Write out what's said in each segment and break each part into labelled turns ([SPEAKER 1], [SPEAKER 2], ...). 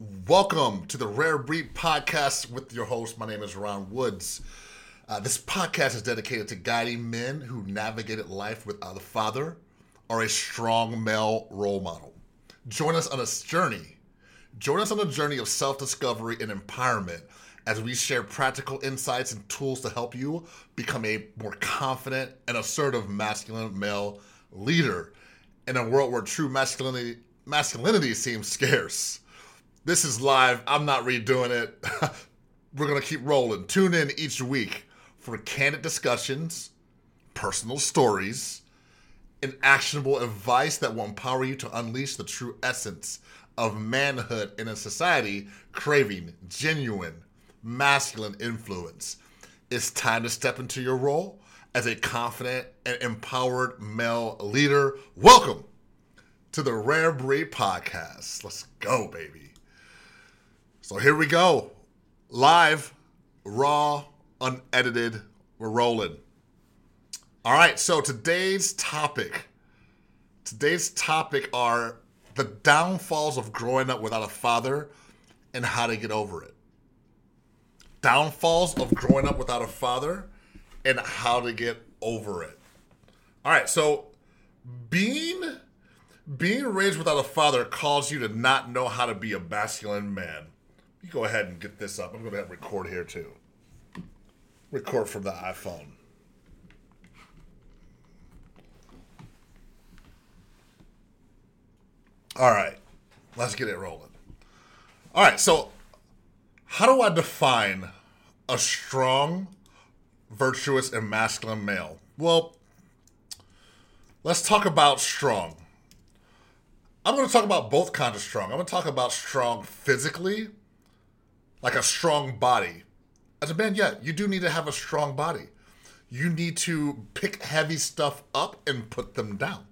[SPEAKER 1] Welcome to the Rare Breed Podcast with your host. My name is Ron Woods. Uh, this podcast is dedicated to guiding men who navigated life without a father or a strong male role model. Join us on this journey. Join us on a journey of self discovery and empowerment as we share practical insights and tools to help you become a more confident and assertive masculine male leader in a world where true masculinity masculinity seems scarce. This is live. I'm not redoing it. We're going to keep rolling. Tune in each week for candid discussions, personal stories, and actionable advice that will empower you to unleash the true essence of manhood in a society craving genuine masculine influence. It's time to step into your role as a confident and empowered male leader. Welcome to the Rare Breed Podcast. Let's go, baby. So here we go. Live, raw, unedited. We're rolling. All right, so today's topic. Today's topic are the downfalls of growing up without a father and how to get over it. Downfalls of growing up without a father and how to get over it. All right, so being being raised without a father calls you to not know how to be a masculine man. You go ahead and get this up. I'm going to record here too. Record from the iPhone. All right, let's get it rolling. All right, so how do I define a strong, virtuous, and masculine male? Well, let's talk about strong. I'm going to talk about both kinds of strong. I'm going to talk about strong physically, like a strong body. As a man, yeah, you do need to have a strong body. You need to pick heavy stuff up and put them down.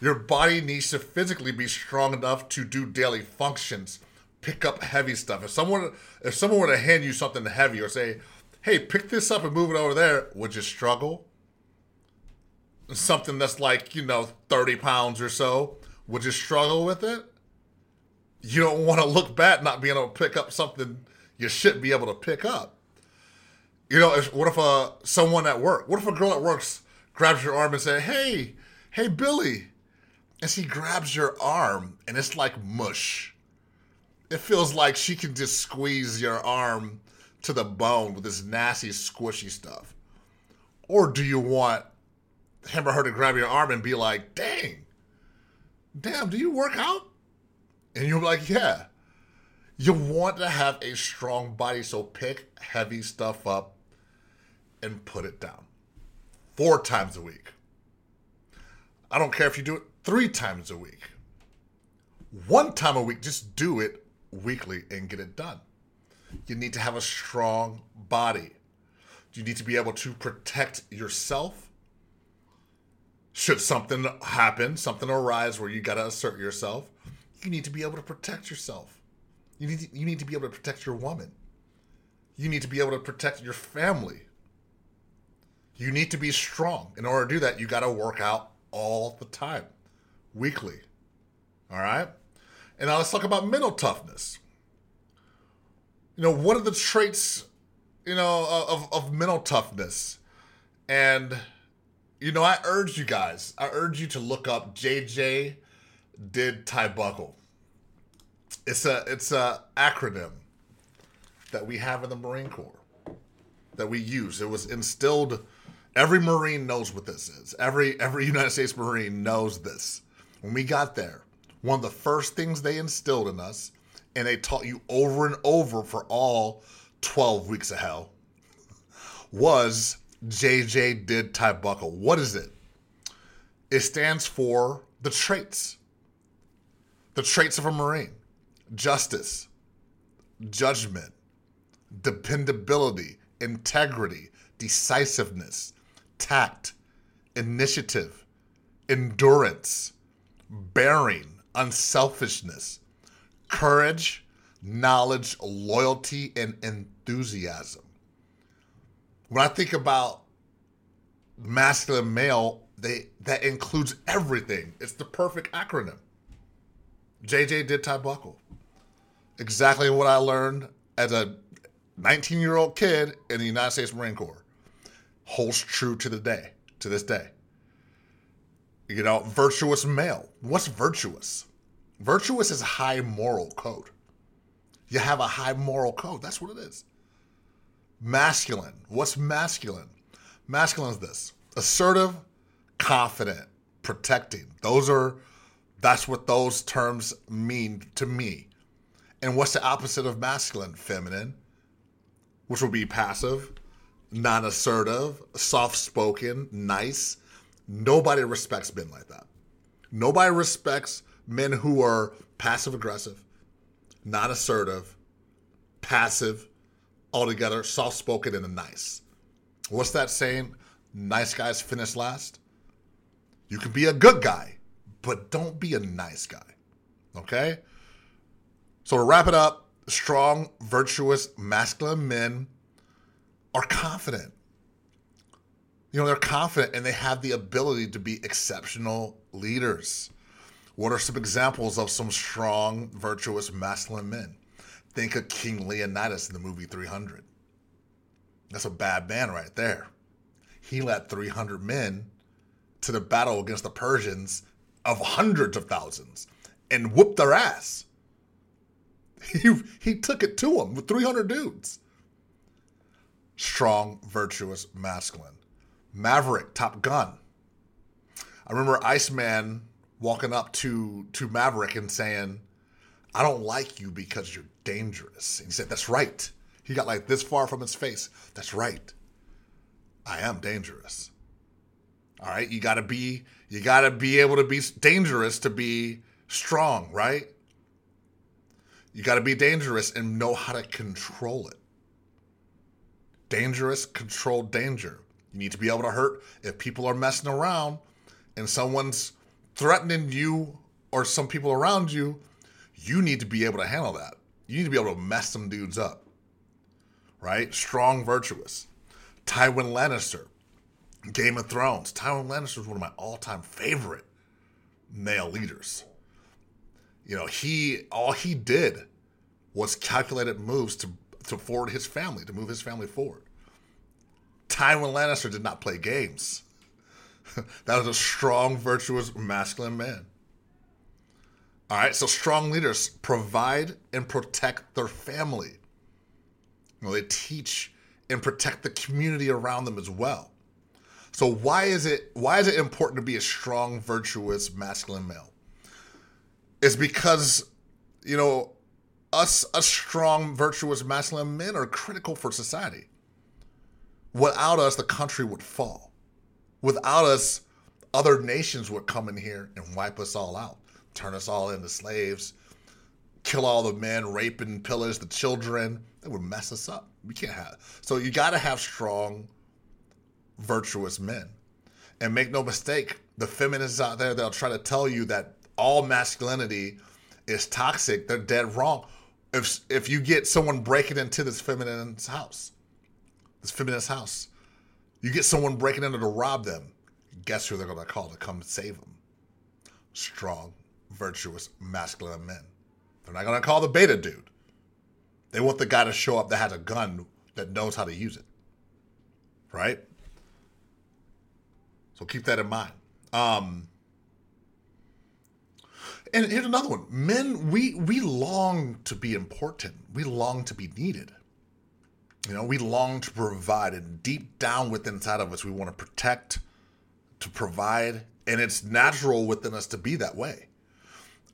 [SPEAKER 1] Your body needs to physically be strong enough to do daily functions, pick up heavy stuff. If someone if someone were to hand you something heavy or say, "Hey, pick this up and move it over there," would you struggle? Something that's like you know thirty pounds or so, would you struggle with it? You don't want to look bad not being able to pick up something you shouldn't be able to pick up. You know, if, what if a someone at work? What if a girl at work grabs your arm and say, "Hey, hey, Billy," and she grabs your arm and it's like mush. It feels like she can just squeeze your arm to the bone with this nasty, squishy stuff. Or do you want him or her to grab your arm and be like, "Dang, damn, do you work out?" And you're like, "Yeah." You want to have a strong body, so pick heavy stuff up and put it down four times a week. I don't care if you do it three times a week. One time a week, just do it weekly and get it done. You need to have a strong body. You need to be able to protect yourself. Should something happen, something arise where you got to assert yourself, you need to be able to protect yourself. You need to, you need to be able to protect your woman. You need to be able to protect your family. You need to be strong. In order to do that, you got to work out all the time, weekly. All right? And now let's talk about mental toughness. You know, what are the traits, you know, of, of mental toughness? And, you know, I urge you guys, I urge you to look up JJ did tie buckle. It's a it's a acronym that we have in the Marine Corps that we use. It was instilled. Every Marine knows what this is. Every every United States Marine knows this. When we got there, one of the first things they instilled in us, and they taught you over and over for all 12 weeks of hell, was JJ did tie buckle. What is it? It stands for the traits. The traits of a Marine justice, judgment, dependability, integrity, decisiveness, tact, initiative, endurance, bearing, unselfishness, courage, knowledge, loyalty, and enthusiasm. When I think about masculine male, they that includes everything. It's the perfect acronym. JJ did tie buckle. exactly what I learned as a 19 year old kid in the United States Marine Corps. Holds true to the day, to this day. You know, virtuous male. What's virtuous? Virtuous is high moral code. You have a high moral code. That's what it is. Masculine. What's masculine? Masculine is this assertive, confident, protecting. Those are, that's what those terms mean to me. And what's the opposite of masculine? Feminine, which would be passive, non assertive, soft spoken, nice. Nobody respects men like that. Nobody respects men who are passive aggressive, not assertive, passive, altogether, soft spoken, and nice. What's that saying? Nice guys finish last. You can be a good guy, but don't be a nice guy. Okay? So to wrap it up, strong, virtuous, masculine men are confident. You know, they're confident and they have the ability to be exceptional leaders. What are some examples of some strong, virtuous, masculine men? Think of King Leonidas in the movie 300. That's a bad man right there. He led 300 men to the battle against the Persians of hundreds of thousands and whooped their ass. He, he took it to them with 300 dudes. Strong, virtuous, masculine. Maverick, Top Gun. I remember Iceman walking up to to Maverick and saying, "I don't like you because you're dangerous." And he said, "That's right." He got like this far from his face. That's right. I am dangerous. All right, you got to be you got to be able to be dangerous to be strong, right? You got to be dangerous and know how to control it. Dangerous, controlled danger. You need to be able to hurt if people are messing around and someone's threatening you or some people around you, you need to be able to handle that. You need to be able to mess some dudes up. Right? Strong, virtuous. Tywin Lannister, Game of Thrones. Tywin Lannister is one of my all-time favorite male leaders. You know, he all he did was calculated moves to to forward his family, to move his family forward. Tywin Lannister did not play games. that was a strong, virtuous, masculine man. All right, so strong leaders provide and protect their family. You know, they teach and protect the community around them as well. So why is it why is it important to be a strong, virtuous, masculine male? It's because you know us a strong, virtuous, masculine men are critical for society. Without us, the country would fall. Without us, other nations would come in here and wipe us all out, turn us all into slaves, kill all the men, rape and pillage the children. They would mess us up. We can't have. So you got to have strong, virtuous men. And make no mistake, the feminists out there they'll try to tell you that all masculinity is toxic. They're dead wrong. If if you get someone breaking into this feminine's house, this feminist house, you get someone breaking into to rob them. Guess who they're gonna call to come save them? Strong, virtuous, masculine men. They're not gonna call the beta dude. They want the guy to show up that has a gun that knows how to use it. Right? So keep that in mind. Um, and here's another one. Men, we we long to be important. We long to be needed. You know, we long to provide, and deep down within inside of us, we want to protect, to provide, and it's natural within us to be that way.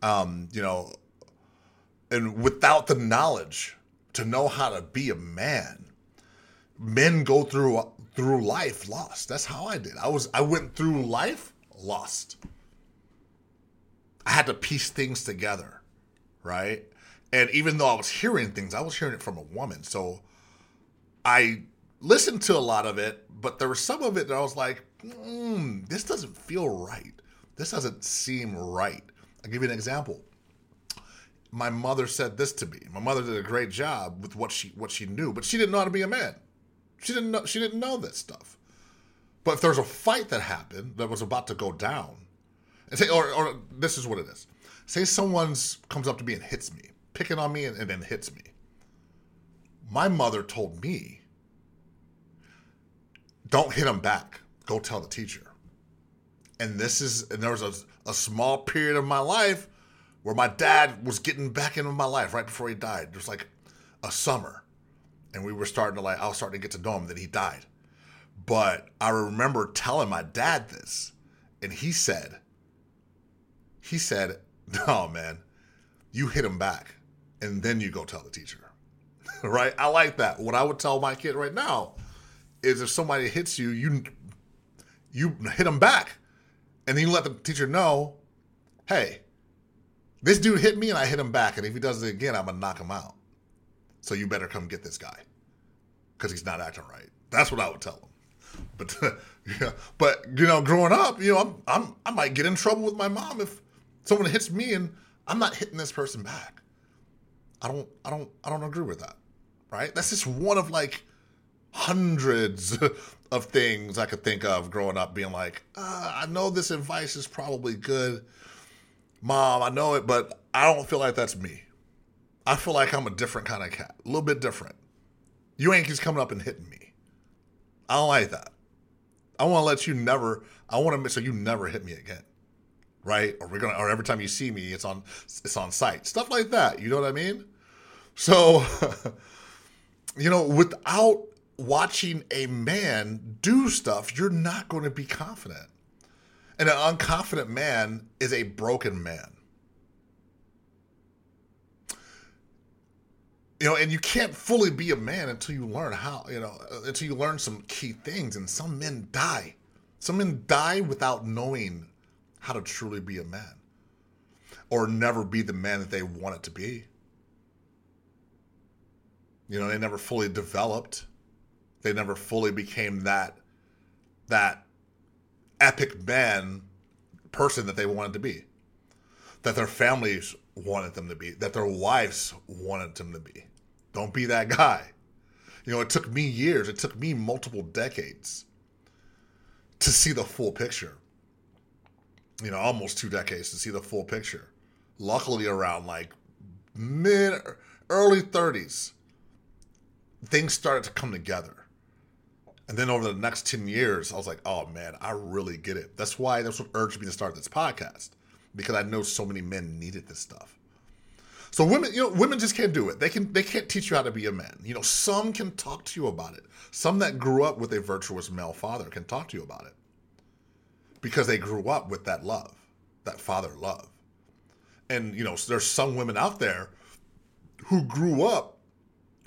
[SPEAKER 1] Um, you know, and without the knowledge to know how to be a man, men go through through life lost. That's how I did. I was I went through life lost. I had to piece things together, right? And even though I was hearing things, I was hearing it from a woman. So I listened to a lot of it, but there was some of it that I was like, mm, this doesn't feel right. This doesn't seem right. I'll give you an example. My mother said this to me. My mother did a great job with what she what she knew, but she didn't know how to be a man. She didn't know she didn't know this stuff. But if there's a fight that happened that was about to go down, and say, or, or this is what it is. Say someone's comes up to me and hits me, picking on me and, and then hits me. My mother told me, don't hit him back. Go tell the teacher. And this is, and there was a, a small period of my life where my dad was getting back into my life right before he died. It was like a summer. And we were starting to like, I was starting to get to know him. Then he died. But I remember telling my dad this. And he said, he said, no, oh, man, you hit him back and then you go tell the teacher. right? I like that. What I would tell my kid right now is if somebody hits you, you you hit them back. And then you let the teacher know, hey, this dude hit me and I hit him back. And if he does it again, I'm to knock him out. So you better come get this guy because he's not acting right. That's what I would tell him. But yeah, but you know, growing up, you know, I'm, I'm I might get in trouble with my mom if someone hits me and I'm not hitting this person back. I don't I don't I don't agree with that. Right? That's just one of like hundreds of things I could think of growing up being like, uh, I know this advice is probably good. Mom, I know it, but I don't feel like that's me. I feel like I'm a different kind of cat, a little bit different. You ain't just coming up and hitting me. I don't like that. I want to let you never. I want to make so you never hit me again, right? Or we're gonna, or every time you see me, it's on, it's on sight, stuff like that. You know what I mean? So, you know, without watching a man do stuff, you're not going to be confident. And an unconfident man is a broken man. You know, and you can't fully be a man until you learn how, you know, until you learn some key things. And some men die. Some men die without knowing how to truly be a man or never be the man that they want it to be. You know, they never fully developed. They never fully became that that epic man person that they wanted to be. That their families wanted them to be, that their wives wanted them to be. Don't be that guy. You know, it took me years, it took me multiple decades to see the full picture. You know, almost two decades to see the full picture. Luckily, around like mid, early 30s, things started to come together. And then over the next 10 years, I was like, oh man, I really get it. That's why that's what urged me to start this podcast. Because I know so many men needed this stuff. So women, you know, women just can't do it. They can they can't teach you how to be a man. You know, some can talk to you about it. Some that grew up with a virtuous male father can talk to you about it. Because they grew up with that love, that father love. And you know, there's some women out there who grew up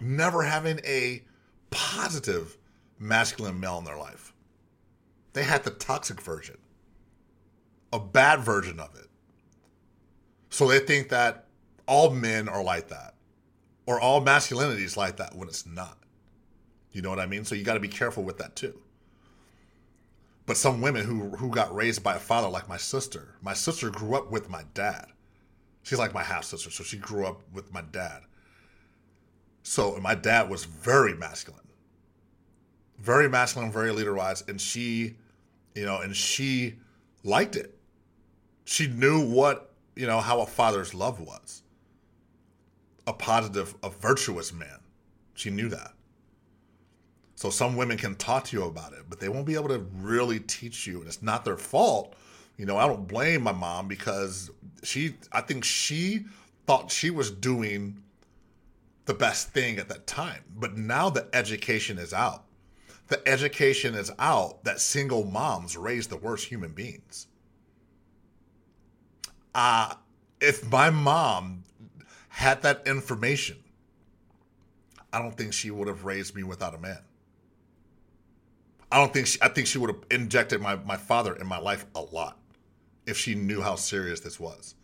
[SPEAKER 1] never having a positive masculine male in their life. They had the toxic version, a bad version of it. So they think that all men are like that, or all masculinity is like that when it's not. You know what I mean? So you got to be careful with that too. But some women who who got raised by a father like my sister, my sister grew up with my dad. She's like my half sister, so she grew up with my dad. So my dad was very masculine, very masculine, very leader wise, and she, you know, and she liked it. She knew what you know how a father's love was. A positive, a virtuous man. She knew that. So some women can talk to you about it, but they won't be able to really teach you, and it's not their fault. You know, I don't blame my mom because she, I think she thought she was doing the best thing at that time. But now the education is out. The education is out that single moms raise the worst human beings. Uh, if my mom had that information, I don't think she would have raised me without a man. I don't think she, I think she would have injected my, my father in my life a lot if she knew how serious this was.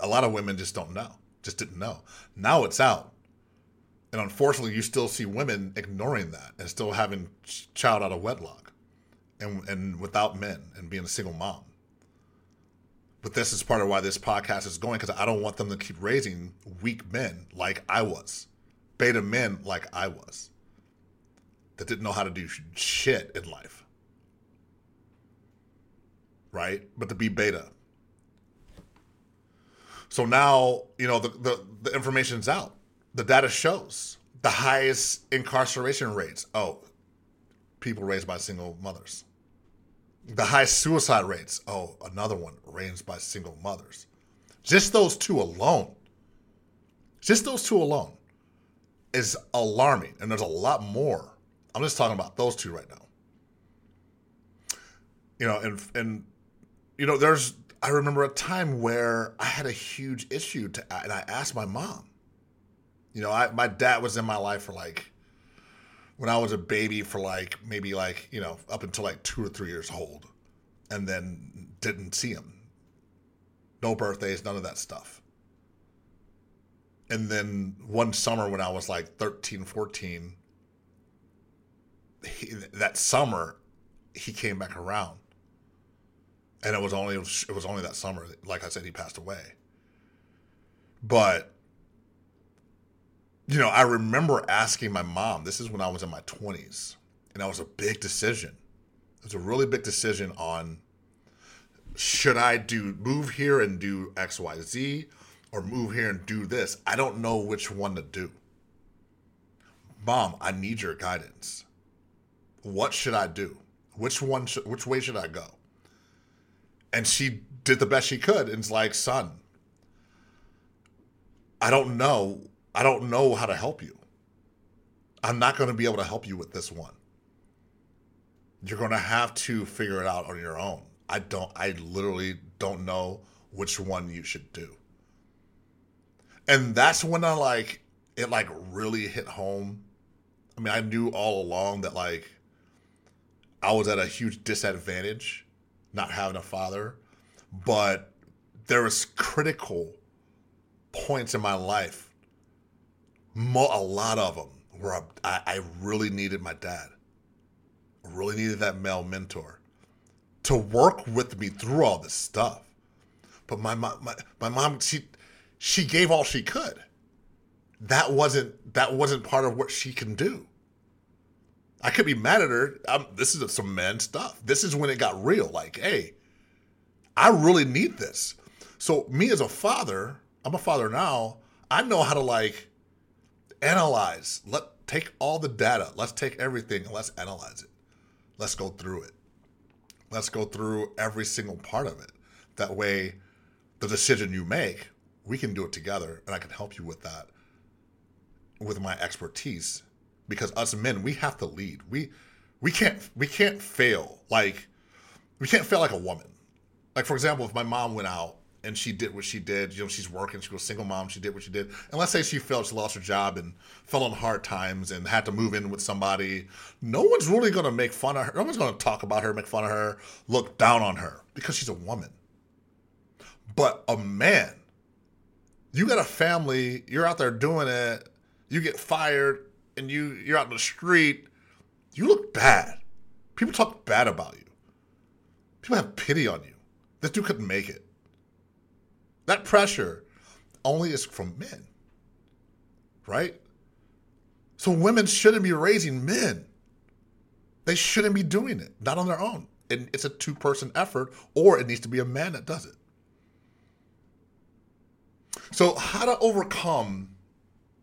[SPEAKER 1] A lot of women just don't know, just didn't know. Now it's out and unfortunately, you still see women ignoring that and still having child out of wedlock and, and without men and being a single mom. But this is part of why this podcast is going because I don't want them to keep raising weak men like I was, beta men like I was, that didn't know how to do shit in life. Right? But to be beta. So now, you know, the, the, the information's out. The data shows the highest incarceration rates. Oh, people raised by single mothers. The highest suicide rates. Oh, another one raised by single mothers. Just those two alone. Just those two alone is alarming. And there's a lot more. I'm just talking about those two right now. You know, and and you know, there's I remember a time where I had a huge issue to and I asked my mom. You know, I my dad was in my life for like when I was a baby for like maybe like, you know, up until like 2 or 3 years old and then didn't see him. No birthdays, none of that stuff. And then one summer when I was like 13, 14, he, that summer he came back around. And it was only it was only that summer like I said he passed away. But you know, I remember asking my mom, this is when I was in my 20s, and that was a big decision. It was a really big decision on should I do move here and do XYZ or move here and do this. I don't know which one to do. Mom, I need your guidance. What should I do? Which one should, which way should I go? And she did the best she could and it's like, "Son, I don't know. I don't know how to help you. I'm not going to be able to help you with this one. You're going to have to figure it out on your own. I don't I literally don't know which one you should do." and that's when I like it like really hit home. I mean, I knew all along that like I was at a huge disadvantage not having a father, but there was critical points in my life, mo- a lot of them, where I, I really needed my dad. I really needed that male mentor to work with me through all this stuff. But my my my, my mom, she she gave all she could. That wasn't that wasn't part of what she can do. I could be mad at her. I'm, this is some man stuff. This is when it got real. Like, hey, I really need this. So me as a father, I'm a father now. I know how to like analyze. Let take all the data. Let's take everything and let's analyze it. Let's go through it. Let's go through every single part of it. That way, the decision you make we can do it together and I can help you with that with my expertise because us men we have to lead. We we can't we can't fail like we can't fail like a woman. Like for example, if my mom went out and she did what she did, you know, she's working, she was a single mom, she did what she did. And let's say she felt she lost her job and fell on hard times and had to move in with somebody. No one's really gonna make fun of her. No one's gonna talk about her, make fun of her, look down on her because she's a woman. But a man you got a family, you're out there doing it, you get fired, and you you're out in the street, you look bad. People talk bad about you. People have pity on you. This dude couldn't make it. That pressure only is from men, right? So women shouldn't be raising men. They shouldn't be doing it, not on their own. And it's a two person effort, or it needs to be a man that does it. So, how to overcome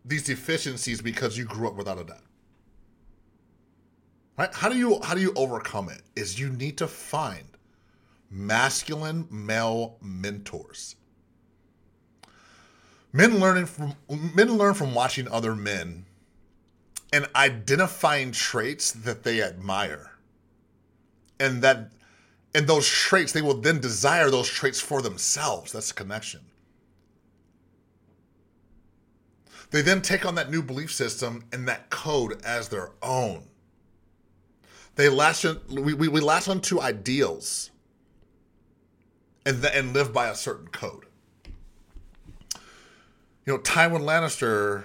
[SPEAKER 1] these deficiencies because you grew up without a dad? Right? How do you how do you overcome it? Is you need to find masculine male mentors. Men learning from men learn from watching other men and identifying traits that they admire. And that and those traits they will then desire those traits for themselves. That's a connection. They then take on that new belief system and that code as their own. They latch on, we, we, we latch onto ideals and, the, and live by a certain code. You know, Tywin Lannister,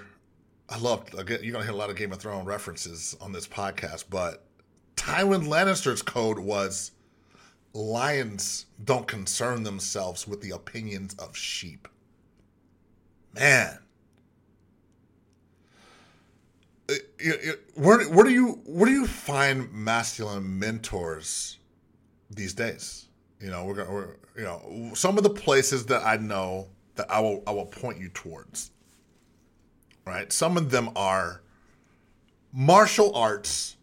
[SPEAKER 1] I love, you're going to hear a lot of Game of Thrones references on this podcast, but Tywin Lannister's code was lions don't concern themselves with the opinions of sheep. Man, uh, where where do you where do you find masculine mentors these days? You know, we're, we're you know some of the places that I know that I will I will point you towards. Right? Some of them are martial arts,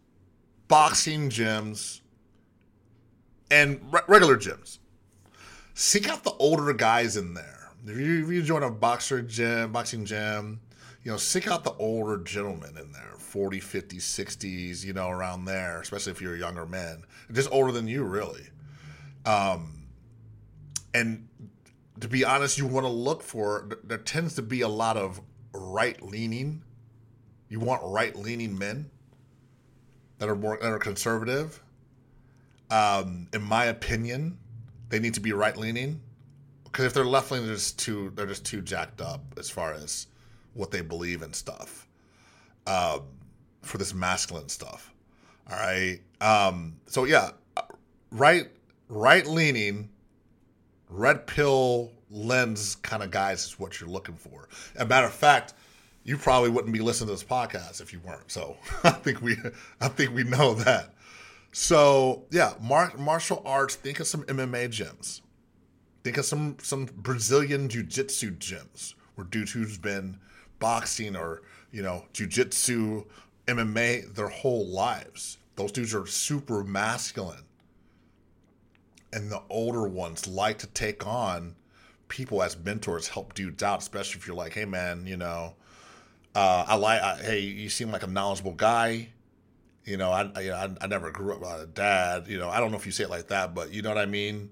[SPEAKER 1] boxing gyms, and re- regular gyms. Seek out the older guys in there. If you, if you join a boxer gym, boxing gym, you know, seek out the older gentlemen in there, 40, 50, 60s, you know, around there, especially if you're a younger man, just older than you, really. Um, and to be honest, you want to look for, there tends to be a lot of right leaning. You want right leaning men that are more, that are conservative. Um, in my opinion, they need to be right leaning because if they're left leaning, they're just too, they're just too jacked up as far as what they believe in stuff um, for this masculine stuff. All right. Um, so yeah, right, right leaning, red pill lens kind of guys is what you're looking for. As a matter of fact, you probably wouldn't be listening to this podcast if you weren't. So I think we, I think we know that. So yeah, mar- martial arts. Think of some MMA gyms. Think of some some Brazilian jiu-jitsu gyms where dudes who's been boxing or you know jiu-jitsu mma their whole lives those dudes are super masculine and the older ones like to take on people as mentors help dudes out especially if you're like hey man you know uh, i like I, hey you seem like a knowledgeable guy you know I, I i never grew up with a dad you know i don't know if you say it like that but you know what i mean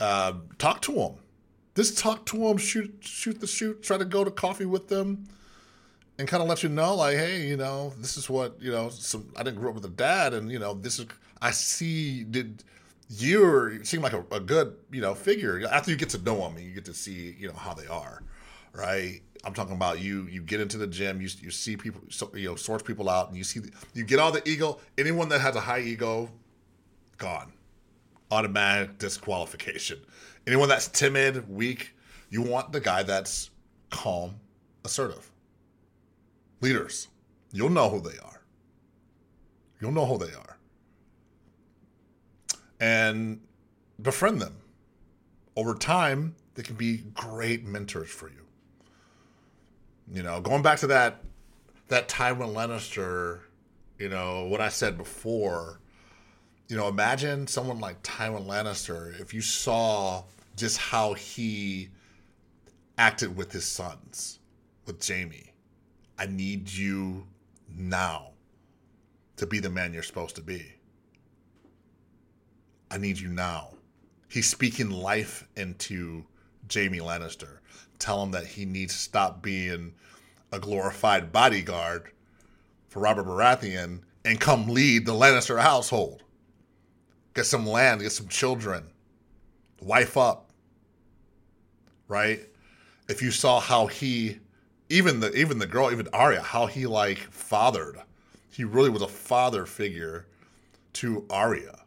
[SPEAKER 1] uh, talk to them. just talk to them, shoot shoot the shoot, try to go to coffee with them, and kind of let you know, like, hey, you know, this is what you know. Some I didn't grow up with a dad, and you know, this is I see. Did you seem like a, a good you know figure after you get to know them and you get to see you know how they are, right? I'm talking about you. You get into the gym, you you see people, you know, sort people out, and you see you get all the ego. Anyone that has a high ego, gone, automatic disqualification. Anyone that's timid, weak, you want the guy that's calm, assertive. Leaders, you'll know who they are. You'll know who they are. And befriend them. Over time, they can be great mentors for you. You know, going back to that that Tywin Lannister, you know, what I said before, you know, imagine someone like Tywin Lannister if you saw just how he acted with his sons, with Jaime. I need you now to be the man you're supposed to be. I need you now. He's speaking life into Jaime Lannister. Tell him that he needs to stop being a glorified bodyguard for Robert Baratheon and come lead the Lannister household. Get some land, get some children, wife up, right? If you saw how he, even the even the girl, even Arya, how he like fathered, he really was a father figure to Arya.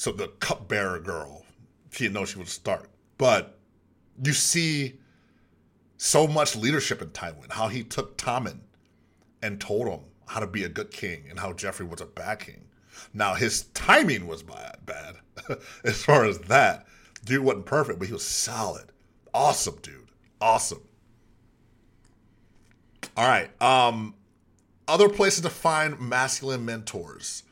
[SPEAKER 1] So the cupbearer girl, she didn't know she was Stark, but you see so much leadership in Tywin. How he took Tommen and told him how to be a good king and how Joffrey was a bad king. Now his timing was bad, bad as far as that. Dude wasn't perfect, but he was solid. Awesome, dude. Awesome. All right. Um, other places to find masculine mentors.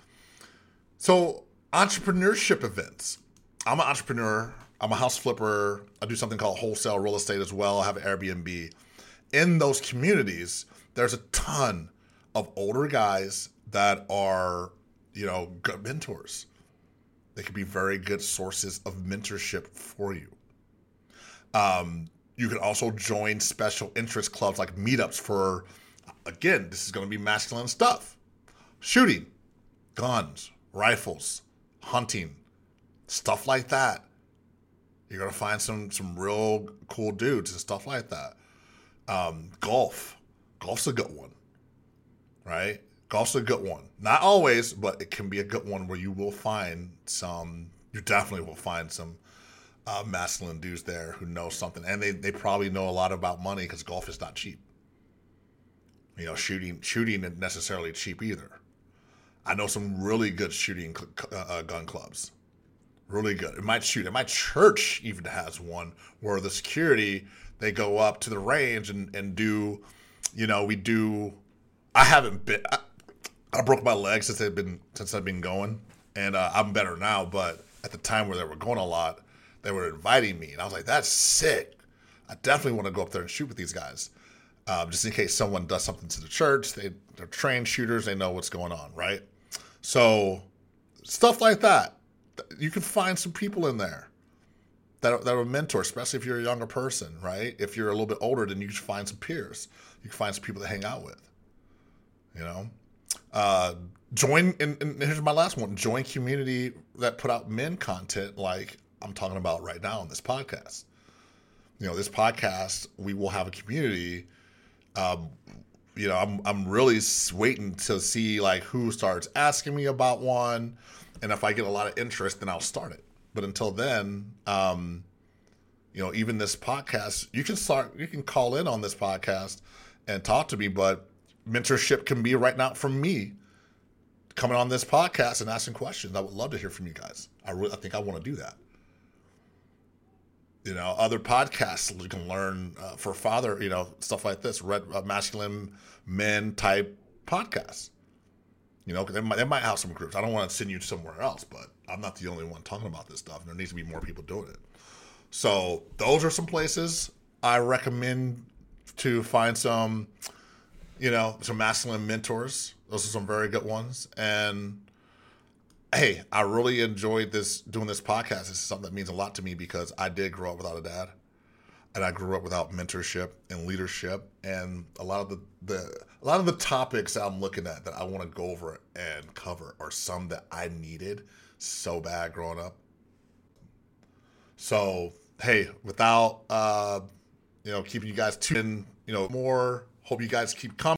[SPEAKER 1] So, entrepreneurship events. I'm an entrepreneur. I'm a house flipper. I do something called wholesale real estate as well. I have Airbnb. In those communities, there's a ton of older guys that are, you know, good mentors. They could be very good sources of mentorship for you. Um, you can also join special interest clubs like meetups for, again, this is going to be masculine stuff shooting, guns, rifles, hunting, stuff like that. You're to find some, some real cool dudes and stuff like that. Um, golf. Golf's a good one, right? Golf's a good one. Not always, but it can be a good one where you will find some. You definitely will find some uh, masculine dudes there who know something, and they, they probably know a lot about money because golf is not cheap. You know, shooting shooting isn't necessarily cheap either. I know some really good shooting cl- uh, gun clubs, really good. It might shoot. And my church even has one where the security they go up to the range and and do, you know, we do. I haven't been. I, I broke my leg since I've been since I've been going, and uh, I'm better now. But at the time where they were going a lot, they were inviting me, and I was like, "That's sick." I definitely want to go up there and shoot with these guys, um, just in case someone does something to the church. They they're trained shooters. They know what's going on, right? So stuff like that. You can find some people in there that are, that are mentor, especially if you're a younger person, right? If you're a little bit older, then you can find some peers. You can find some people to hang out with. You know, uh, join. And, and here's my last one: join community that put out men content like I'm talking about right now on this podcast. You know, this podcast we will have a community. Um, you know, I'm I'm really waiting to see like who starts asking me about one, and if I get a lot of interest, then I'll start it. But until then, um, you know, even this podcast, you can start, you can call in on this podcast and talk to me. But mentorship can be right now from me coming on this podcast and asking questions. I would love to hear from you guys. I really, I think I want to do that. You know, other podcasts you can learn uh, for father, you know, stuff like this, red uh, masculine men type podcasts. You know, they might, they might have some groups. I don't want to send you somewhere else, but I'm not the only one talking about this stuff. And there needs to be more people doing it. So those are some places I recommend to find some, you know, some masculine mentors. Those are some very good ones. And hey, I really enjoyed this doing this podcast. This is something that means a lot to me because I did grow up without a dad and I grew up without mentorship and leadership, and a lot of the, the a lot of the topics I'm looking at that I want to go over and cover are some that I needed so bad growing up. So hey, without uh, you know keeping you guys tuned, you know more. Hope you guys keep coming.